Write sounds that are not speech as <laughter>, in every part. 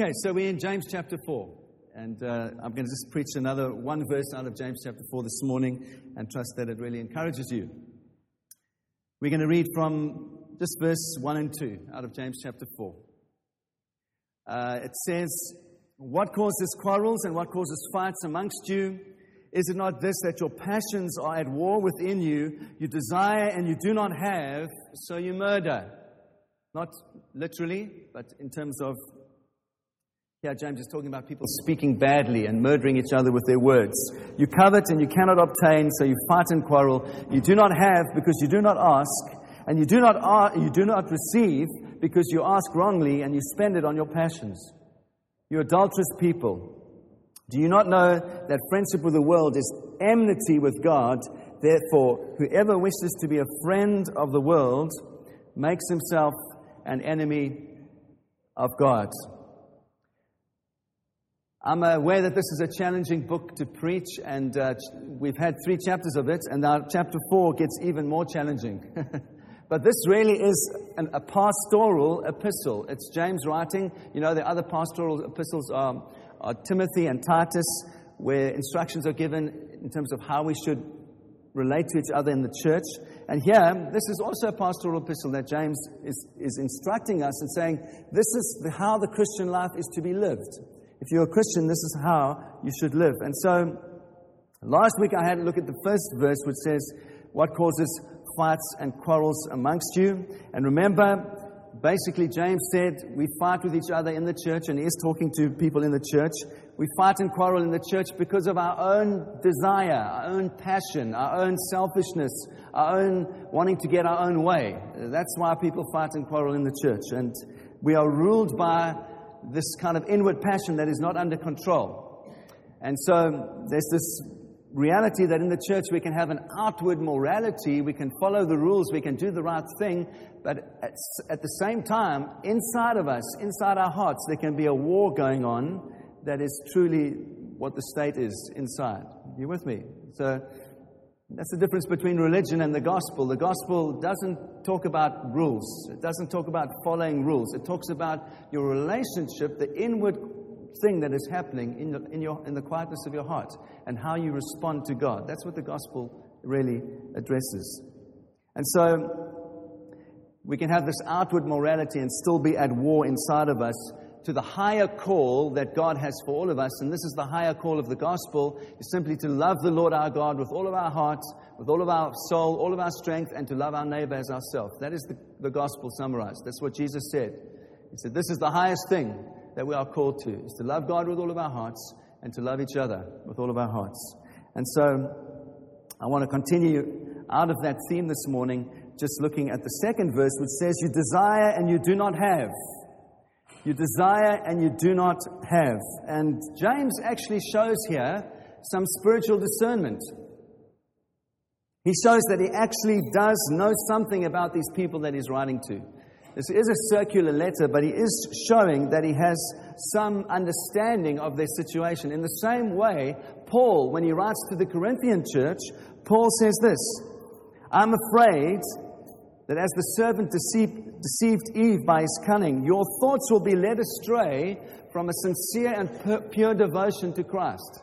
Okay, so we're in James chapter 4. And uh, I'm going to just preach another one verse out of James chapter 4 this morning and trust that it really encourages you. We're going to read from just verse 1 and 2 out of James chapter 4. Uh, it says, What causes quarrels and what causes fights amongst you? Is it not this that your passions are at war within you? You desire and you do not have, so you murder. Not literally, but in terms of here, James is talking about people speaking badly and murdering each other with their words. You covet and you cannot obtain, so you fight and quarrel. You do not have because you do not ask, and you do not, you do not receive because you ask wrongly and you spend it on your passions. You adulterous people. Do you not know that friendship with the world is enmity with God? Therefore, whoever wishes to be a friend of the world makes himself an enemy of God. I'm aware that this is a challenging book to preach, and uh, we've had three chapters of it, and now chapter four gets even more challenging. <laughs> but this really is an, a pastoral epistle. It's James writing. You know, the other pastoral epistles are, are Timothy and Titus, where instructions are given in terms of how we should relate to each other in the church. And here, this is also a pastoral epistle that James is, is instructing us and saying, this is the, how the Christian life is to be lived if you're a Christian, this is how you should live. And so, last week I had a look at the first verse, which says, What causes fights and quarrels amongst you? And remember, basically, James said, We fight with each other in the church, and he is talking to people in the church. We fight and quarrel in the church because of our own desire, our own passion, our own selfishness, our own wanting to get our own way. That's why people fight and quarrel in the church. And we are ruled by this kind of inward passion that is not under control. And so there's this reality that in the church we can have an outward morality, we can follow the rules, we can do the right thing, but at, at the same time, inside of us, inside our hearts, there can be a war going on that is truly what the state is inside. You with me? So that's the difference between religion and the gospel. The gospel doesn't talk about rules, it doesn't talk about following rules. It talks about your relationship, the inward thing that is happening in the, in, your, in the quietness of your heart, and how you respond to God. That's what the gospel really addresses. And so we can have this outward morality and still be at war inside of us to the higher call that God has for all of us. And this is the higher call of the gospel, is simply to love the Lord our God with all of our hearts, with all of our soul, all of our strength, and to love our neighbor as ourselves. That is the, the gospel summarized. That's what Jesus said. He said, This is the highest thing that we are called to, is to love God with all of our hearts and to love each other with all of our hearts. And so I want to continue out of that theme this morning, just looking at the second verse, which says, You desire and you do not have. You desire and you do not have. And James actually shows here some spiritual discernment. He shows that he actually does know something about these people that he's writing to. This is a circular letter, but he is showing that he has some understanding of their situation. In the same way, Paul, when he writes to the Corinthian church, Paul says this I'm afraid that as the serpent deceived, deceived Eve by his cunning, your thoughts will be led astray from a sincere and pure devotion to Christ.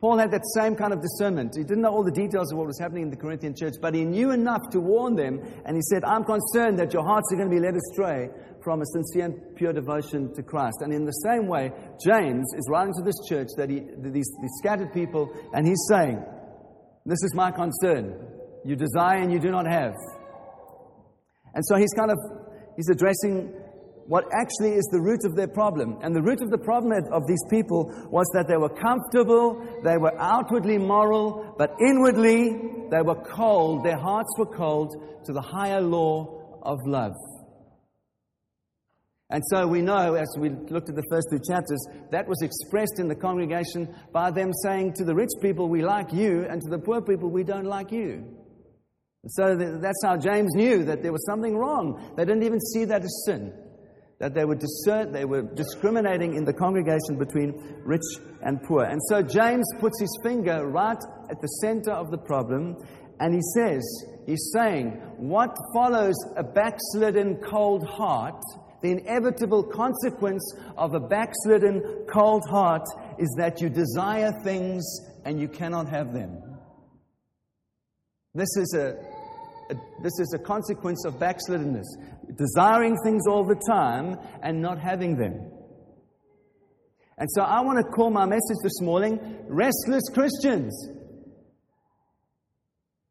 Paul had that same kind of discernment. He didn't know all the details of what was happening in the Corinthian church, but he knew enough to warn them, and he said, I'm concerned that your hearts are going to be led astray from a sincere and pure devotion to Christ. And in the same way, James is writing to this church that he, these, these scattered people, and he's saying, This is my concern. You desire and you do not have. And so he's kind of he's addressing what actually is the root of their problem. And the root of the problem of these people was that they were comfortable, they were outwardly moral, but inwardly they were cold. Their hearts were cold to the higher law of love. And so we know, as we looked at the first two chapters, that was expressed in the congregation by them saying to the rich people, We like you, and to the poor people, We don't like you. So that's how James knew that there was something wrong. They didn't even see that as sin. That they were discern, they were discriminating in the congregation between rich and poor. And so James puts his finger right at the center of the problem and he says, he's saying, what follows a backslidden cold heart The inevitable consequence of a backslidden, cold heart is that you desire things and you cannot have them. This is a, this is a consequence of backsliddenness. Desiring things all the time and not having them. And so I want to call my message this morning Restless Christians.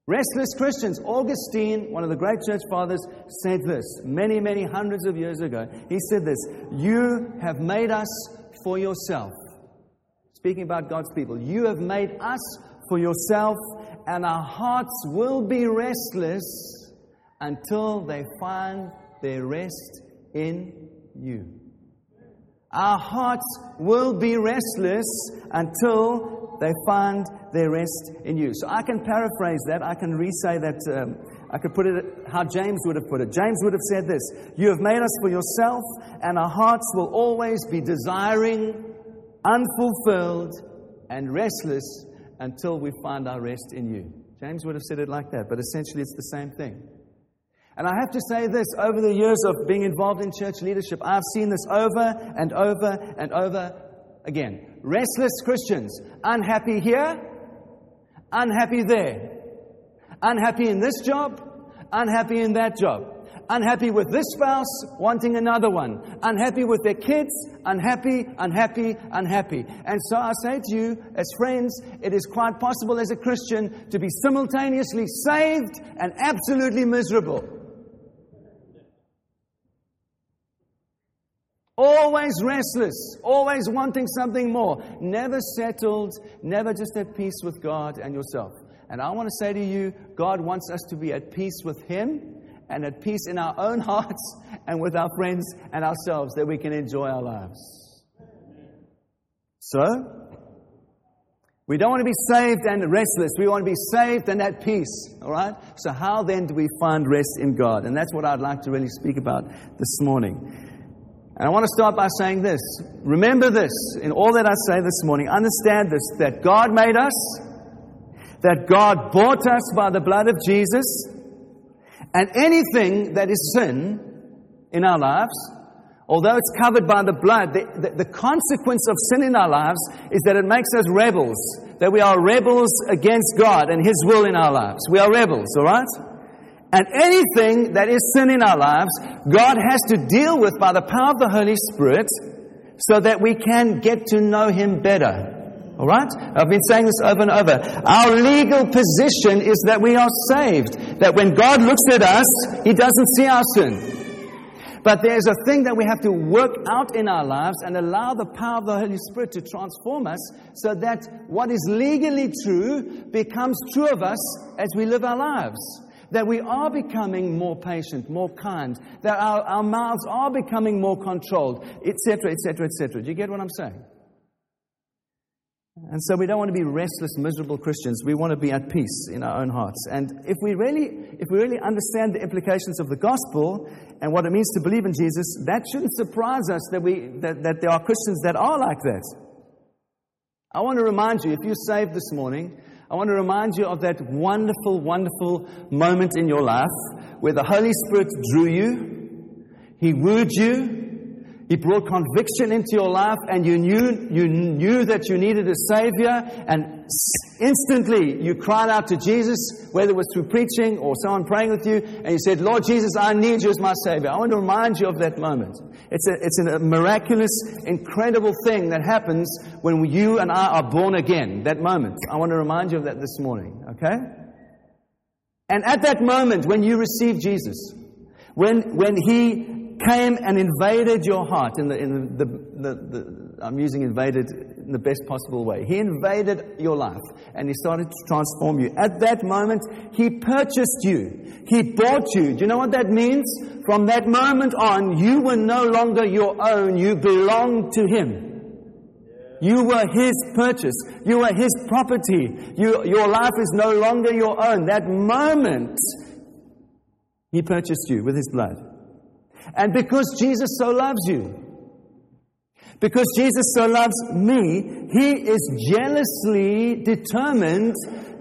Restless Christians. Augustine, one of the great church fathers, said this many, many hundreds of years ago. He said this You have made us for yourself. Speaking about God's people, you have made us for yourself, and our hearts will be restless until they find their rest in you. Our hearts will be restless until they find their rest in you. So I can paraphrase that. I can re say that. Um, I could put it how James would have put it. James would have said this You have made us for yourself, and our hearts will always be desiring, unfulfilled, and restless until we find our rest in you. James would have said it like that, but essentially it's the same thing. And I have to say this over the years of being involved in church leadership, I've seen this over and over and over again. Restless Christians, unhappy here, unhappy there, unhappy in this job, unhappy in that job, unhappy with this spouse, wanting another one, unhappy with their kids, unhappy, unhappy, unhappy. And so I say to you, as friends, it is quite possible as a Christian to be simultaneously saved and absolutely miserable. Always restless, always wanting something more, never settled, never just at peace with God and yourself. And I want to say to you, God wants us to be at peace with Him and at peace in our own hearts and with our friends and ourselves that we can enjoy our lives. So, we don't want to be saved and restless. We want to be saved and at peace. All right? So, how then do we find rest in God? And that's what I'd like to really speak about this morning. And I want to start by saying this. Remember this in all that I say this morning. Understand this that God made us, that God bought us by the blood of Jesus, and anything that is sin in our lives, although it's covered by the blood, the, the, the, consequence of sin in our lives is that it makes us rebels, that we are rebels against God and His will in our lives. We are rebels, all right? And anything that is sin in our lives, God has to deal with by the power of the Holy Spirit so that we can get to know Him better. All right? I've been saying this over and over. Our legal position is that we are saved. That when God looks at us, He doesn't see our sin. But there's a thing that we have to work out in our lives and allow the power of the Holy Spirit to transform us so that what is legally true becomes true of us as we live our lives that we are becoming more patient, more kind, that our, our mouths are becoming more controlled, etc., etc., etc. Do you get what I'm saying? And so we don't want to be restless, miserable Christians. We want to be at peace in our own hearts. And if we really, if we really understand the implications of the gospel and what it means to believe in Jesus, that shouldn't surprise us that, we, that, that there are Christians that are like that. I want to remind you, if you're saved this morning, I want to remind you of that wonderful, wonderful moment in your life where the Holy Spirit drew you, He wooed you, he brought conviction into your life, and you knew, you knew that you needed a Savior, and instantly you cried out to Jesus, whether it was through preaching or someone praying with you, and you said, Lord Jesus, I need you as my Savior. I want to remind you of that moment. It's a, it's a miraculous, incredible thing that happens when you and I are born again. That moment. I want to remind you of that this morning, okay? And at that moment, when you receive Jesus, when, when He came and invaded your heart in the, in the, the, the, I'm using invaded in the best possible way. He invaded your life and he started to transform you. At that moment, he purchased you. He bought you. Do you know what that means? From that moment on, you were no longer your own. You belonged to him. You were his purchase. You were his property. You, your life is no longer your own. That moment, he purchased you with his blood. And because Jesus so loves you, because Jesus so loves me, He is jealously determined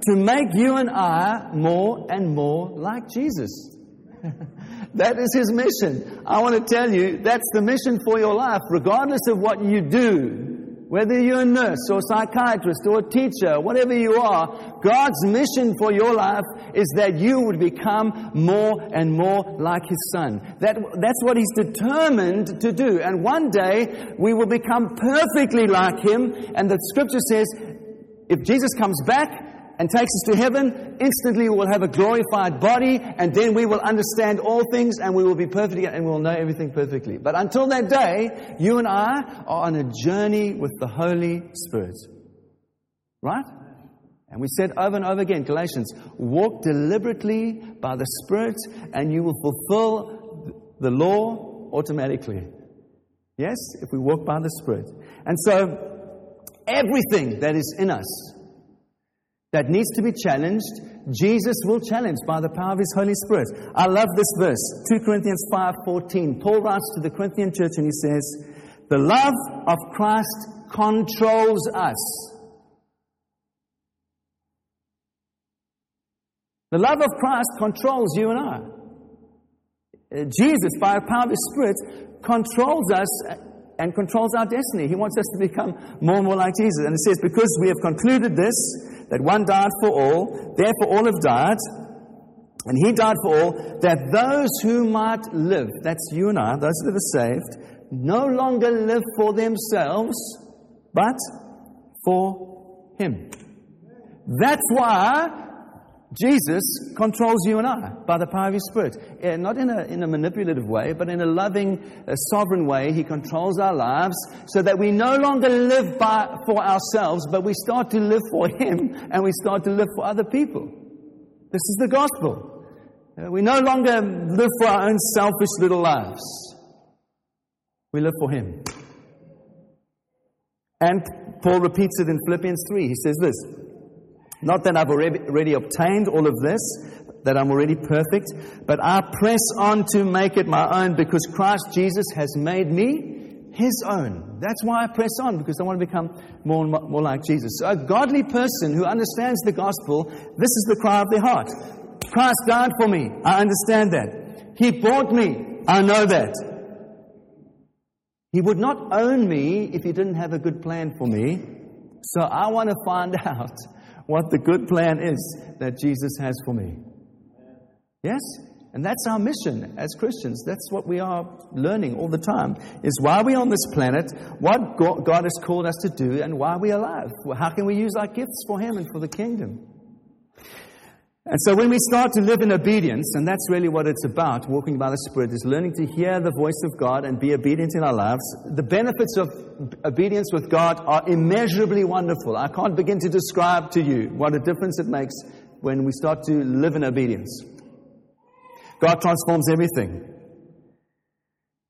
to make you and I more and more like Jesus. <laughs> that is his mission. I want to tell you, that's the mission for your life, regardless of what you do. Whether you're a nurse or psychiatrist or a teacher, whatever you are, God's mission for your life is that you would become more and more like His Son. That, that's what He's determined to do. And one day we will become perfectly like Him. And the scripture says, if Jesus comes back, and takes us to heaven, instantly we will have a glorified body, and then we will understand all things, and we will be perfect, and we will know everything perfectly. But until that day, you and I are on a journey with the Holy Spirit. Right? And we said over and over again, Galatians, walk deliberately by the Spirit, and you will fulfill the law automatically. Yes, if we walk by the Spirit. And so, everything that is in us, that needs to be challenged, Jesus will challenge by the power of his Holy Spirit. I love this verse, 2 Corinthians 5:14. Paul writes to the Corinthian church and he says, "The love of Christ controls us." The love of Christ controls you and I. Uh, Jesus, by the power of His Spirit, controls us and controls our destiny. He wants us to become more and more like Jesus. And it says, Because we have concluded this, that one died for all, therefore all have died, and he died for all, that those who might live, that's you and I, those that are saved, no longer live for themselves, but for him. That's why Jesus controls you and I by the power of His Spirit. Not in a, in a manipulative way, but in a loving, uh, sovereign way. He controls our lives so that we no longer live by, for ourselves, but we start to live for Him and we start to live for other people. This is the gospel. Uh, we no longer live for our own selfish little lives. We live for Him. And Paul repeats it in Philippians 3. He says this not that I've already, obtained all of this, that I'm already perfect, but I press on to make it my own because Christ Jesus has made me his own. That's why I press on, because I want to become more and more like Jesus. So, a godly person who understands the gospel, this is the cry of their heart Christ died for me. I understand that. He bought me. I know that. He would not own me if he didn't have a good plan for me. So, I want to find <laughs> out what the good plan is that Jesus has for me. Yes? And that's our mission as Christians. That's what we are learning all the time. Is why we're on this planet, what God has called us to do, and why we're alive. How can we use our gifts for Him and for the kingdom? And so when we start to live in obedience, and that's really what it's about, walking by the Spirit, is learning to hear the voice of God and be obedient in our lives. The benefits of obedience with God are immeasurably wonderful. I can't begin to describe to you what a difference it makes when we start to live in obedience. God transforms everything.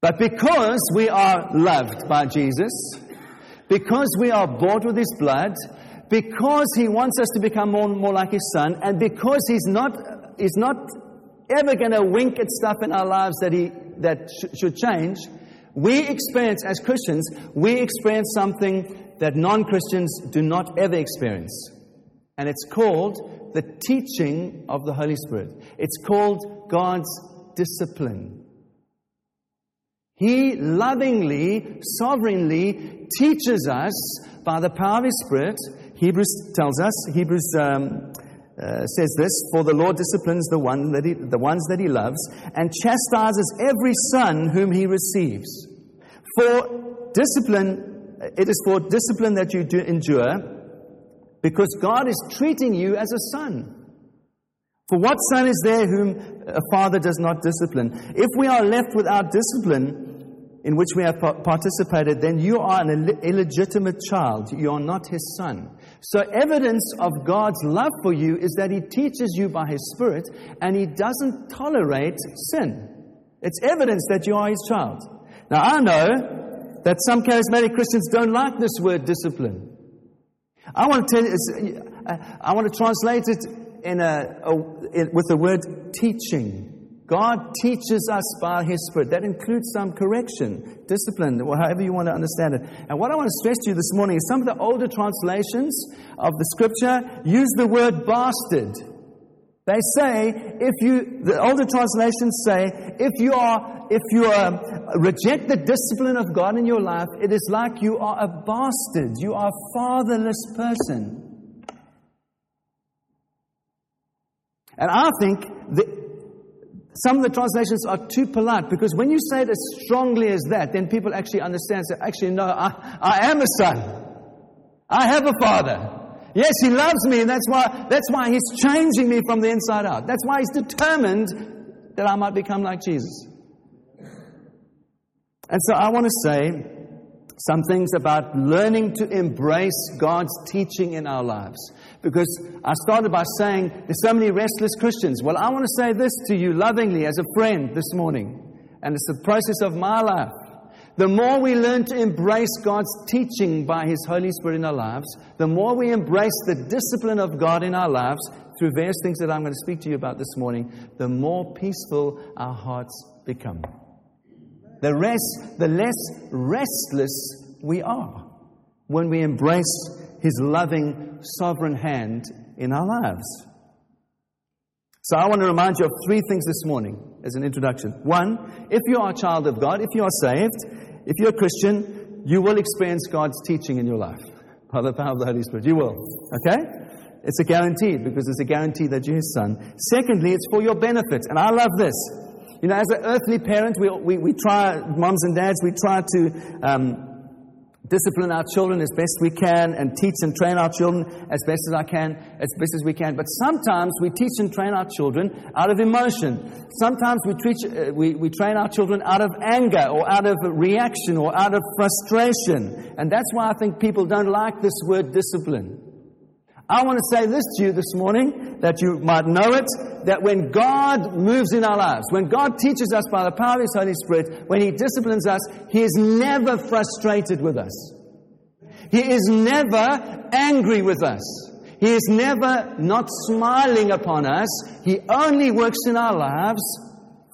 But because we are loved by Jesus, because we are bought with His blood, because he wants us to become more and more like his son, and because he's not, he's not ever going to wink at stuff in our lives that, he, that sh- should change, we experience, as Christians, we experience something that non Christians do not ever experience. And it's called the teaching of the Holy Spirit. It's called God's discipline. He lovingly, sovereignly teaches us by the power of His Spirit Hebrews tells us, Hebrews um, uh, says this, for the Lord disciplines the, one that he, the ones that he loves and chastises every son whom he receives. For discipline, it is for discipline that you endure because God is treating you as a son. For what son is there whom a father does not discipline? If we are left without discipline, in which we have participated, then you are an illegitimate child. You are not his son. So, evidence of God's love for you is that he teaches you by his Spirit and he doesn't tolerate sin. It's evidence that you are his child. Now, I know that some charismatic Christians don't like this word discipline. I want to tell you, uh, I want to translate it in a, a with the word teaching. God teaches us by His Spirit. That includes some correction, discipline, however you want to understand it. And what I want to stress to you this morning is some of the older translations of the scripture use the word bastard. They say, if you, the older translations say, if you are, if you are, reject the discipline of God in your life, it is like you are a bastard. You are a fatherless person. And I think the, some of the translations are too polite because when you say it as strongly as that, then people actually understand. So, actually, no, I, I am a son. I have a father. Yes, he loves me, and that's why, that's why he's changing me from the inside out. That's why he's determined that I might become like Jesus. And so I want to say some things about learning to embrace God's teaching in our lives. Because I started by saying there's so many restless Christians. Well, I want to say this to you lovingly as a friend this morning. And it's the process of my life. The more we learn to embrace God's teaching by His Holy Spirit in our lives, the more we embrace the discipline of God in our lives through various things that I'm going to speak to you about this morning, the more peaceful our hearts become. The, rest, the less restless we are when we embrace His loving, sovereign hand in our lives. So I want to remind you of three things this morning as an introduction. One, if you are a child of God, if you are saved, if you're a Christian, you will experience God's teaching in your life <laughs> by the power of the Holy Spirit. You will. Okay? It's a guarantee because it's a guarantee that you're His Son. Secondly, it's for your benefit. And I love this. You know, as an earthly parent, we, we, we try, moms and dads, we try to um, discipline our children as best we can and teach and train our children as best as I can, as best as we can. But sometimes we teach and train our children out of emotion. Sometimes we, teach, uh, we, we train our children out of anger or out of reaction or out of frustration. And that's why I think people don't like this word discipline. I want to say this to you this morning that you might know it that when God moves in our lives, when God teaches us by the power of His Holy Spirit, when He disciplines us, He is never frustrated with us. He is never angry with us. He is never not smiling upon us. He only works in our lives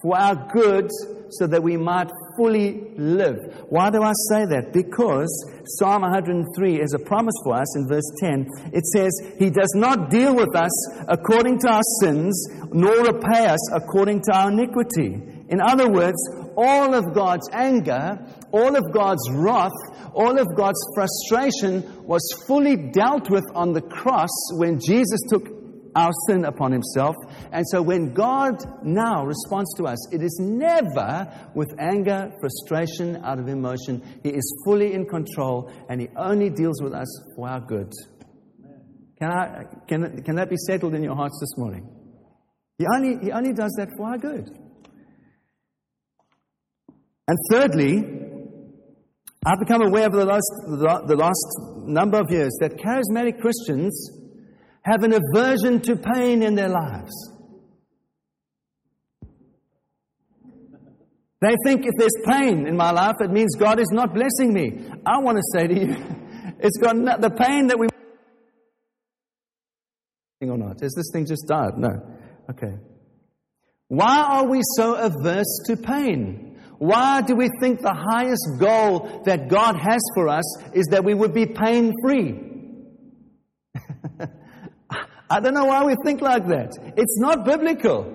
for our good so that we might fully live. Why do I say that? Because Psalm 103 is a promise for us in verse 10. It says, He does not deal with us according to our sins, nor repay us according to our iniquity. In other words, all of God's anger, all of God's wrath, all of God's frustration was fully dealt with on the cross when Jesus took our sin upon himself. And so when God now responds to us, it is never with anger, frustration, out of emotion. He is fully in control and he only deals with us for our good. Can, I, can, can that be settled in your hearts this morning? He only, he only does that for our good. And thirdly, I've become aware over the last, the last number of years that charismatic Christians have an aversion to pain in their lives. They think if there's pain in my life, it means God is not blessing me. I want to say to you, <laughs> it's got not, the pain that we or not. Has this thing just died? No. Okay. Why are we so averse to pain? Why do we think the highest goal that God has for us is that we would be pain free? I don't know why we think like that. It's not biblical.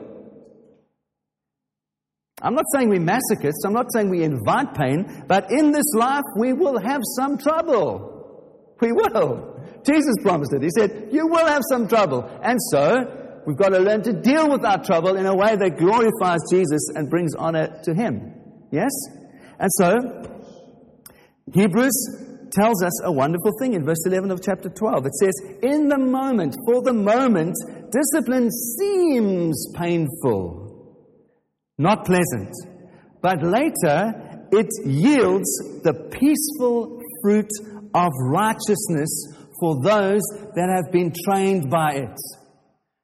I'm not saying we're masochists. I'm not saying we invite pain. But in this life, we will have some trouble. We will. Jesus promised it. He said, You will have some trouble. And so, we've got to learn to deal with our trouble in a way that glorifies Jesus and brings honor to Him. Yes? And so, Hebrews tells us a wonderful thing in verse 11 of chapter 12. It says, In the moment, for the moment, discipline seems painful, not pleasant, but later it yields the peaceful fruit of righteousness for those that have been trained by it.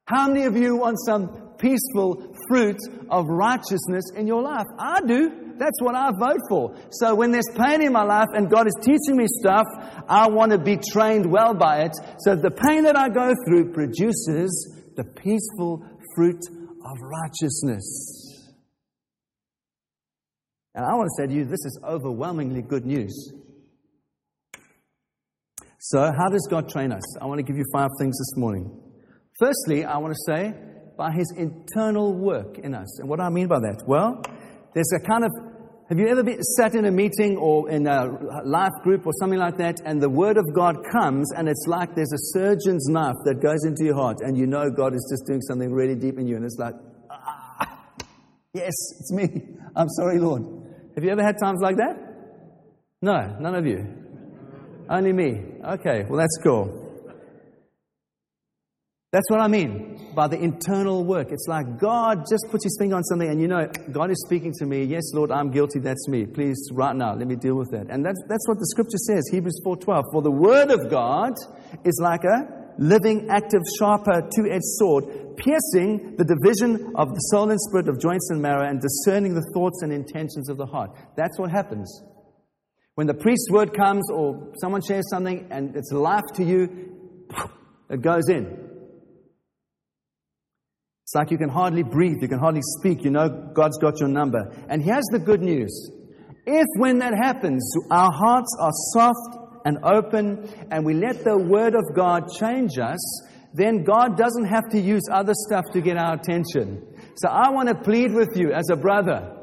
How many of you want some peaceful fruit of righteousness in your life? I do. That's what I vote for. So when there's pain in my life and God is teaching me stuff, I want to be trained well by it. So the pain that I go through produces the peaceful fruit of righteousness. And I want to say to you, this is overwhelmingly good news. So, how does God train us? I want to give you five things this morning. Firstly, I want to say By his internal work in us. And what do I mean by that? Well, there's a kind of have you ever been, sat in a meeting or in a life group or something like that, and the Word of God comes, and it's like there's a surgeon's knife that goes into your heart, and you know God is just doing something really deep in you, and it's like, ah, yes, it's me. I'm sorry, Lord. Have you ever had times like that? No, none of you. Only me. Okay, well, that's cool. That's what I mean by the internal work. It's like God just puts his finger on something and you know, God is speaking to me. Yes, Lord, I'm guilty. That's me. Please, right now, let me deal with that. And that's, that's what the scripture says, Hebrews 4.12. For the word of God is like a living, active, sharper, two-edged sword, piercing the division of the soul and spirit of joints and marrow and discerning the thoughts and intentions of the heart. That's what happens. When the priest's word comes or someone shares something and it's life to you, it goes in. It's like you can hardly breathe, you can hardly speak, you know God's got your number. And here's the good news. If when that happens, our hearts are soft and open and we let the Word of God change us, then God doesn't have to use other stuff to get our attention. So I want to plead with you as a brother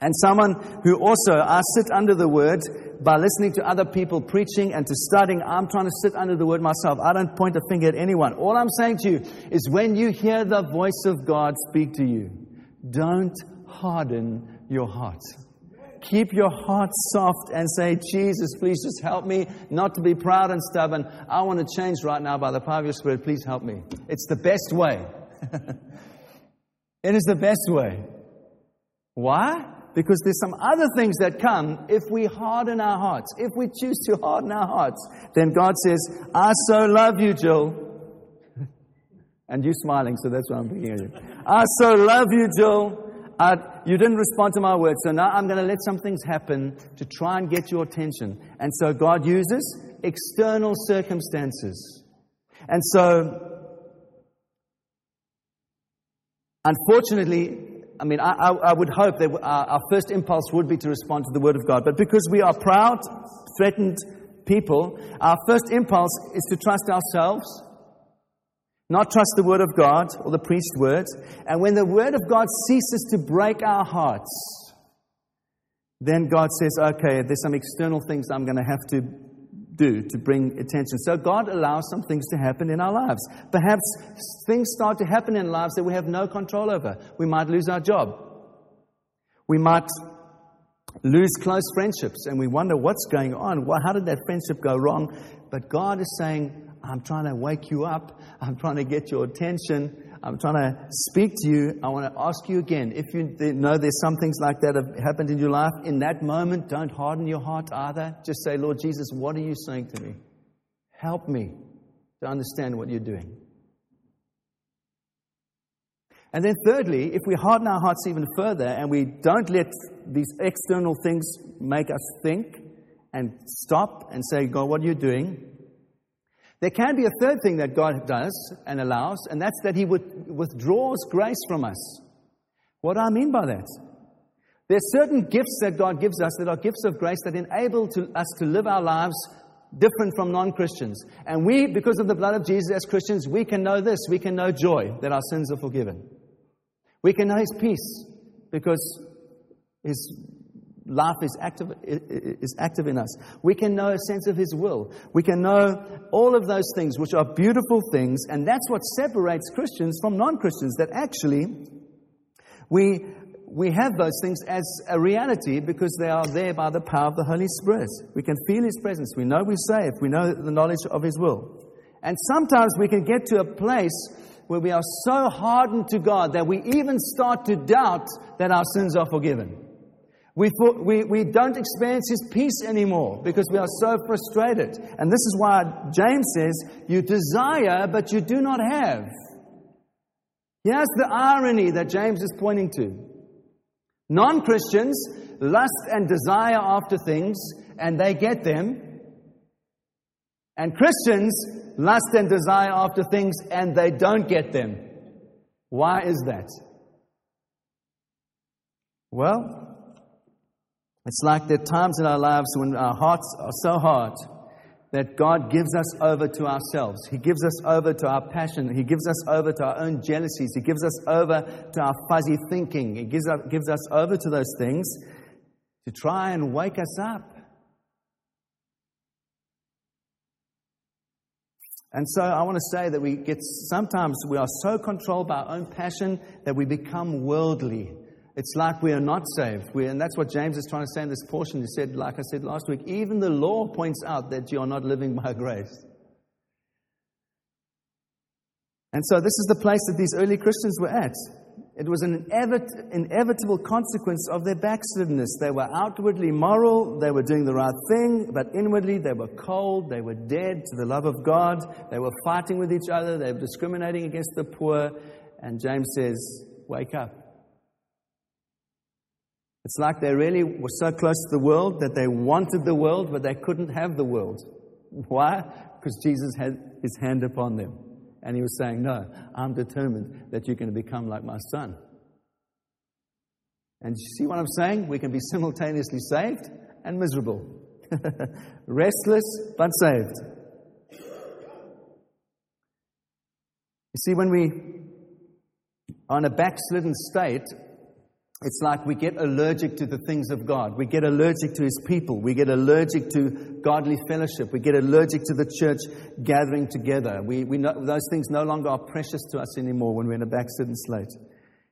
and someone who also, I sit under the word by listening to other people preaching and to studying. I'm trying to sit under the word myself. I don't point a finger at anyone. All I'm saying to you is when you hear the voice of God speak to you, don't harden your heart. Keep your heart soft and say, Jesus, please just help me not to be proud and stubborn. I want to change right now by the power of your Spirit. Please help me. It's the best way. <laughs> it is the best way. Why? Because there's some other things that come if we harden our hearts. If we choose to harden our hearts, then God says, I so love you, Jill. <laughs> and you're smiling, so that's why I'm thinking of you. I so love you, Jill. You didn't respond to my word, so now I'm going to let some things happen to try and get your attention. And so God uses external circumstances. And so, unfortunately, I mean, I, I, I would hope that our, our first impulse would be to respond to the Word of God. But because we are proud, threatened people, our first impulse is to trust ourselves, not trust the Word of God or the priest's words. And when the Word of God ceases to break our hearts, then God says, okay, there's some external things I'm going to have to do to bring attention. So God allows some things to happen in our lives. Perhaps things start to happen in lives that we have no control over. We might lose our job. We might lose close friendships and we wonder what's going on. Well, how did that friendship go wrong? But God is saying, I'm trying to wake you up. I'm trying to get your attention. I'm trying to speak to you. I want to ask you again if you know there's some things like that have happened in your life, in that moment, don't harden your heart either. Just say, Lord Jesus, what are you saying to me? Help me to understand what you're doing. And then, thirdly, if we harden our hearts even further and we don't let these external things make us think and stop and say, God, what are you doing? There can be a third thing that God does and allows, and that's that He withdraws grace from us. What do I mean by that? There are certain gifts that God gives us that are gifts of grace that enable to, us to live our lives different from non Christians. And we, because of the blood of Jesus as Christians, we can know this. We can know joy that our sins are forgiven. We can know His peace because His life is active, is active in us. We can know a sense of His will. We can know all of those things, which are beautiful things, and that's what separates Christians from non Christians. That actually, we, we have those things as a reality because they are there by the power of the Holy Spirit. We can feel His presence. We know we're saved. We know the knowledge of His will. And sometimes we can get to a place where we are so hardened to God that we even start to doubt that our sins are forgiven. We, we, we don't experience His peace anymore because we are so frustrated. And this is why James says, You desire, but you do not have. Here's the irony that James is pointing to. Non Christians lust and desire after things, and they get them. And Christians lust and desire after things, and they don't get them. Why is that? Well, it's like there are times in our lives when our hearts are so hard that God gives us over to ourselves. He gives us over to our passion. He gives us over to our own jealousies. He gives us over to our fuzzy thinking. He gives, up, gives us over to those things to try and wake us up. And so I want to say that we get sometimes we are so controlled by our own passion that we become worldly. It's like we are not saved. We, and that's what James is trying to say in this portion. He said, like I said last week, even the law points out that you are not living by <laughs> grace. And so this is the place that these early Christians were at. It was an inevitable consequence of their backslidenness. They were outwardly moral, they were doing the right thing, but inwardly they were cold, they were dead to the love of God, they were fighting with each other, they were discriminating against the poor. And James says, Wake up. It's like they really were so close to the world that they wanted the world, but they couldn't have the world. Why? Because Jesus had his hand upon them. And he was saying, No, I'm determined that you're going to become like my son. And you see what I'm saying? We can be simultaneously saved and miserable. <laughs> Restless, but saved. You see, when we are in a backslidden state, it's like we get allergic to the things of God. We get allergic to His people. We get allergic to godly fellowship. We get allergic to the church gathering together. We, we know, those things no longer are precious to us anymore when we're in a backslidden slate.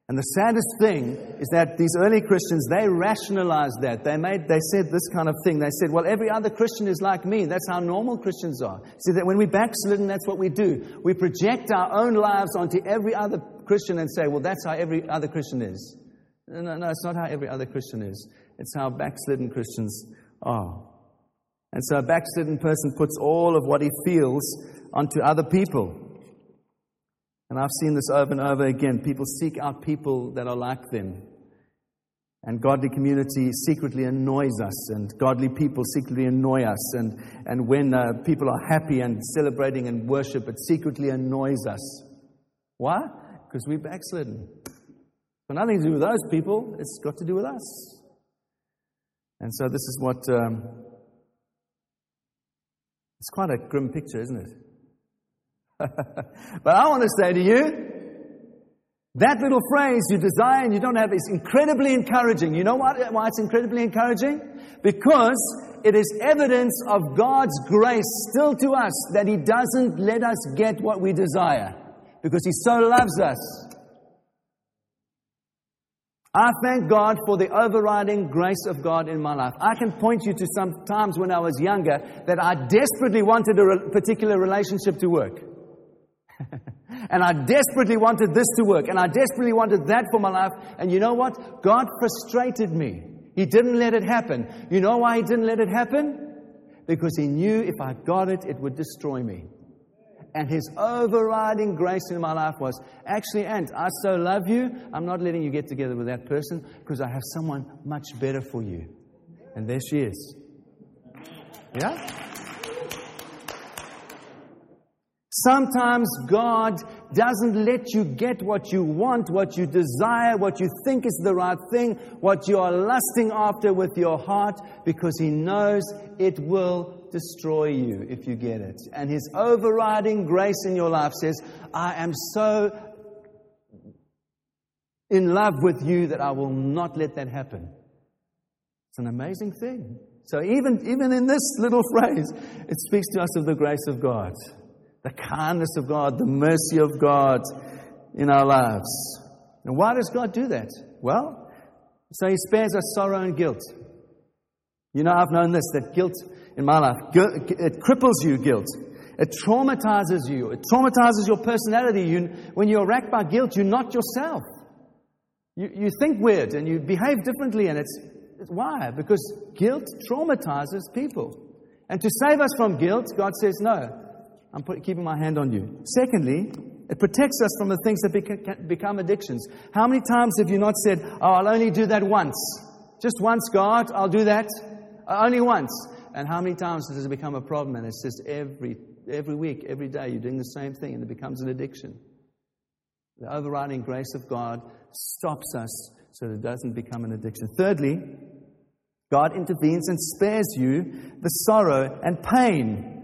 And the saddest thing is that these early Christians, they rationalized that. They made, they said this kind of thing. They said, well, every other Christian is like me. That's how normal Christians are. See, that when we backslidden, that's what we do. We project our own lives onto every other Christian and say, well, that's how every other Christian is. No, no, it's not how every other Christian is. It's how backslidden Christians are. And so a backslidden person puts all of what he feels onto other people. And I've seen this over and over again. People seek out people that are like them. And godly community secretly annoys us, and godly people secretly annoy us. And, and when uh, people are happy and celebrating and worship, it secretly annoys us. Why? Because we're backslidden. Got nothing to do with those people, it's got to do with us. And so this is what. Um, it's quite a grim picture, isn't it? <laughs> but I want to say to you that little phrase, you desire and you don't have, is incredibly encouraging. You know why it's incredibly encouraging? Because it is evidence of God's grace still to us that He doesn't let us get what we desire because He so loves us. I thank God for the overriding grace of God in my life. I can point you to some times when I was younger that I desperately wanted a re- particular relationship to work. <laughs> and I desperately wanted this to work. And I desperately wanted that for my life. And you know what? God frustrated me. He didn't let it happen. You know why He didn't let it happen? Because He knew if I got it, it would destroy me. And his overriding grace in my life was actually, Ant, I so love you, I'm not letting you get together with that person because I have someone much better for you. And there she is. Yeah? Sometimes God doesn't let you get what you want, what you desire, what you think is the right thing, what you are lusting after with your heart, because He knows it will destroy you if you get it. And His overriding grace in your life says, I am so in love with you that I will not let that happen. It's an amazing thing. So, even, even in this little <laughs> phrase, it speaks to us of the grace of God, the kindness of God, the mercy of God in our lives. And why does God do that? Well, so He spares us sorrow and guilt. You know, I've known this that guilt in my life. It cripples you, guilt. It traumatizes you. It traumatizes your personality. You, when you're racked by guilt, you're not yourself. You, you think weird and you behave differently, and it's, why? Because guilt traumatizes people. And to save us from guilt, God says, No, I'm put, keeping my hand on you. Secondly, it protects us from the things that beca- become addictions. How many times have you not said, Oh, I'll only do that once? Just once, God, I'll do that. Uh, only once. And how many times does it become a problem? And it's just every, every week, every day, you're doing the same thing and it becomes an addiction. The overriding grace of God stops us so that it doesn't become an addiction. Thirdly, God intervenes and spares you the sorrow and pain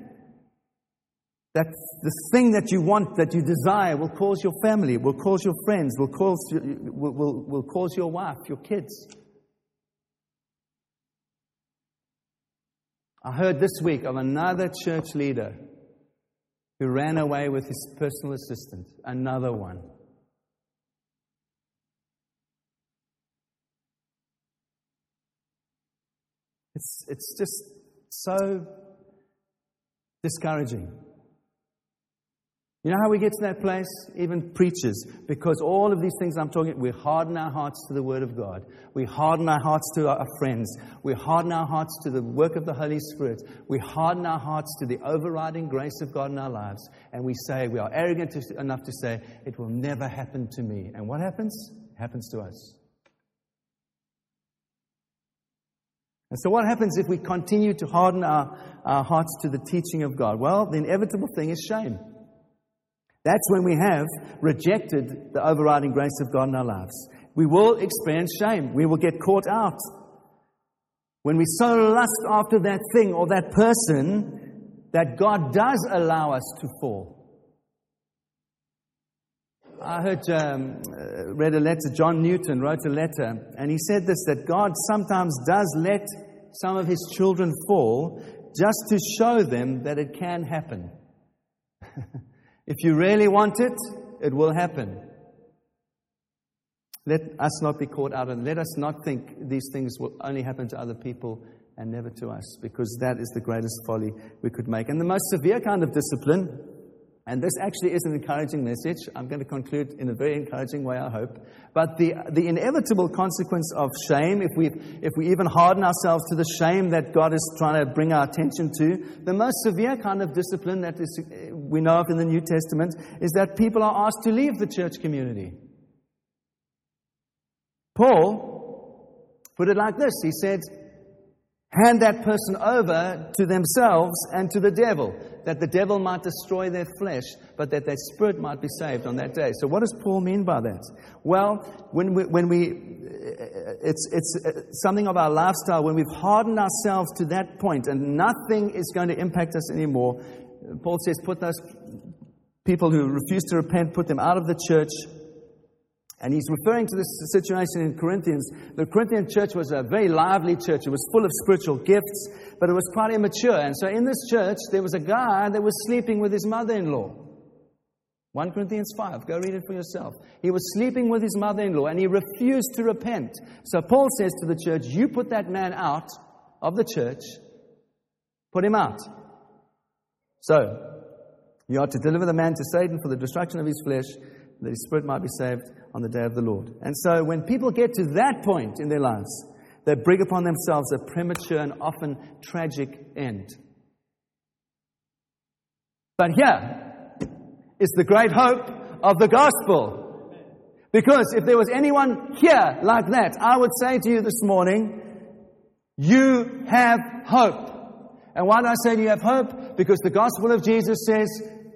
That the thing that you want, that you desire, will cause your family, will cause your friends, will cause, will, will, will cause your wife, your kids. I heard this week of another church leader who ran away with his personal assistant, another one. It's, it's just so discouraging. You know how we get to that place? Even preachers. Because all of these things I'm talking, we harden our hearts to the Word of God. We harden our hearts to our friends. We harden our hearts to the work of the Holy Spirit. We harden our hearts to the overriding grace of God in our lives. And we say, we are arrogant enough to say, it will never happen to me. And what happens? It happens to us. And so, what happens if we continue to harden our, our hearts to the teaching of God? Well, the inevitable thing is shame. That's when we have rejected the overriding grace of God in our lives. We will experience shame. We will get caught out. When we so lust after that thing or that person that God does allow us to fall. I heard, um, uh, read a letter, John Newton wrote a letter, and he said this that God sometimes does let some of his children fall just to show them that it can happen. <laughs> If you really want it, it will happen. Let us not be caught out, and let us not think these things will only happen to other people and never to us, because that is the greatest folly we could make. And the most severe kind of discipline and this actually is an encouraging message. I'm going to conclude in a very encouraging way, I hope. But the, the inevitable consequence of shame, if we, if we even harden ourselves to the shame that God is trying to bring our attention to, the most severe kind of discipline that is, we know of in the New Testament is that people are asked to leave the church community. Paul put it like this He said, hand that person over to themselves and to the devil, that the devil might destroy their flesh, but that their spirit might be saved on that day. So, what does Paul mean by that? Well, when we, when we it's, it's uh, something of our lifestyle, when we've hardened ourselves to that point and nothing is going to impact us anymore, Paul says, put those people who refuse to repent, put them out of the church and he's referring to this situation in Corinthians. The Corinthian church was a very lively church. It was full of spiritual gifts, but it was quite immature. And so in this church, there was a guy that was sleeping with his mother in law. 1 Corinthians 5, go read it for yourself. He was sleeping with his mother in law and he refused to repent. So Paul says to the church, You put that man out of the church, put him out. So, you are to deliver the man to Satan for the destruction of his flesh, that his spirit might be saved on the day of the Lord. And so when people get to that point in their lives, they bring upon themselves a premature and often tragic end. But here is the great hope of the gospel. Because if there was anyone here like that, I would say to you this morning, you have hope. And why do I say you have hope? Because the gospel of Jesus says,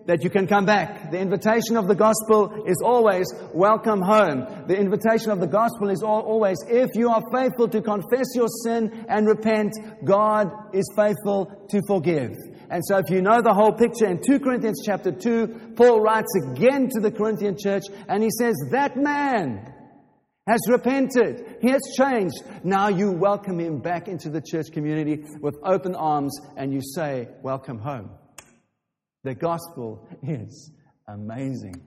that you can come back. The invitation of the gospel is always welcome home. The invitation of the gospel is always if you are faithful to confess your sin and repent, God is faithful to forgive. And so if you know the whole picture in 2 Corinthians chapter 2, Paul writes again to the Corinthian church and he says, that man has repented. He has changed. Now you welcome him back into the church community with open arms and you say, welcome home. The gospel is amazing.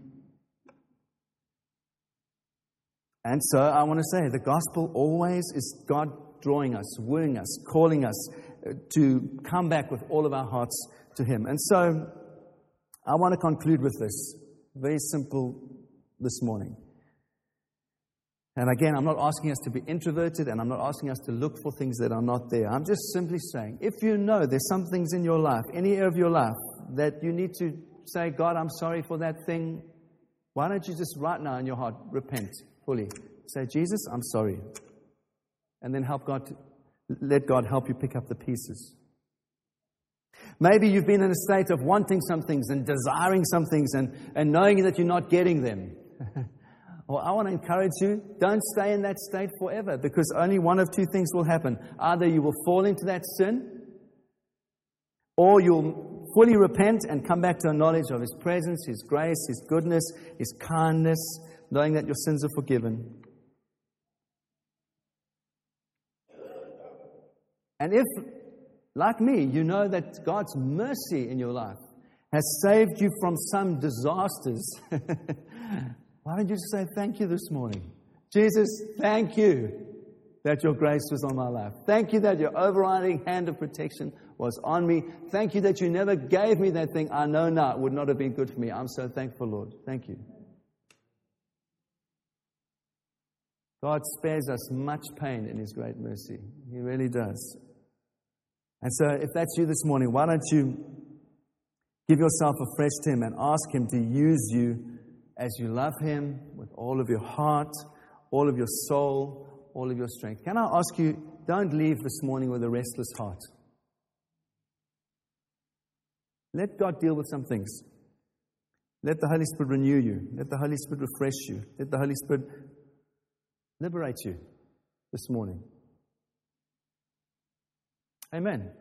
And so I want to say the gospel always is God drawing us, wooing us, calling us uh, to come back with all of our hearts to Him. And so I want to conclude with this very simple this morning. And again, I'm not asking us to be introverted and I'm not asking us to look for things that are not there. I'm just simply saying if you know there's some things in your life, any area of your life, that you need to say, God, I'm sorry for that thing, why don't you just right now in your heart repent fully? Say, Jesus, I'm sorry. And then help God, let God help you pick up the pieces. Maybe you've been in a state of wanting some things and desiring some things and, and knowing that you're not getting them. <laughs> well, I want to encourage you don't stay in that state forever because only one of two things will happen. Either you will fall into that sin or you'll fully repent and come back to a knowledge of His presence, His grace, His goodness, His kindness, knowing that your sins are forgiven. And if, like me, you know that God's mercy in your life has saved you from some disasters, <laughs> why don't you just say thank you this morning? Jesus, thank you that your grace was on my life. Thank you that your overriding hand of protection was on me. Thank you that you never gave me that thing I know now it would not have been good for me. I'm so thankful, Lord. Thank you. God spares us much pain in His great mercy. He really does. And so, if that's you this morning, why don't you give yourself afresh to Him and ask Him to use you as you love Him with all of your heart, all of your soul, all of your strength? Can I ask you, don't leave this morning with a restless heart. Let God deal with some things. Let the Holy Spirit renew you. Let the Holy Spirit refresh you. Let the Holy Spirit liberate you this morning. Amen.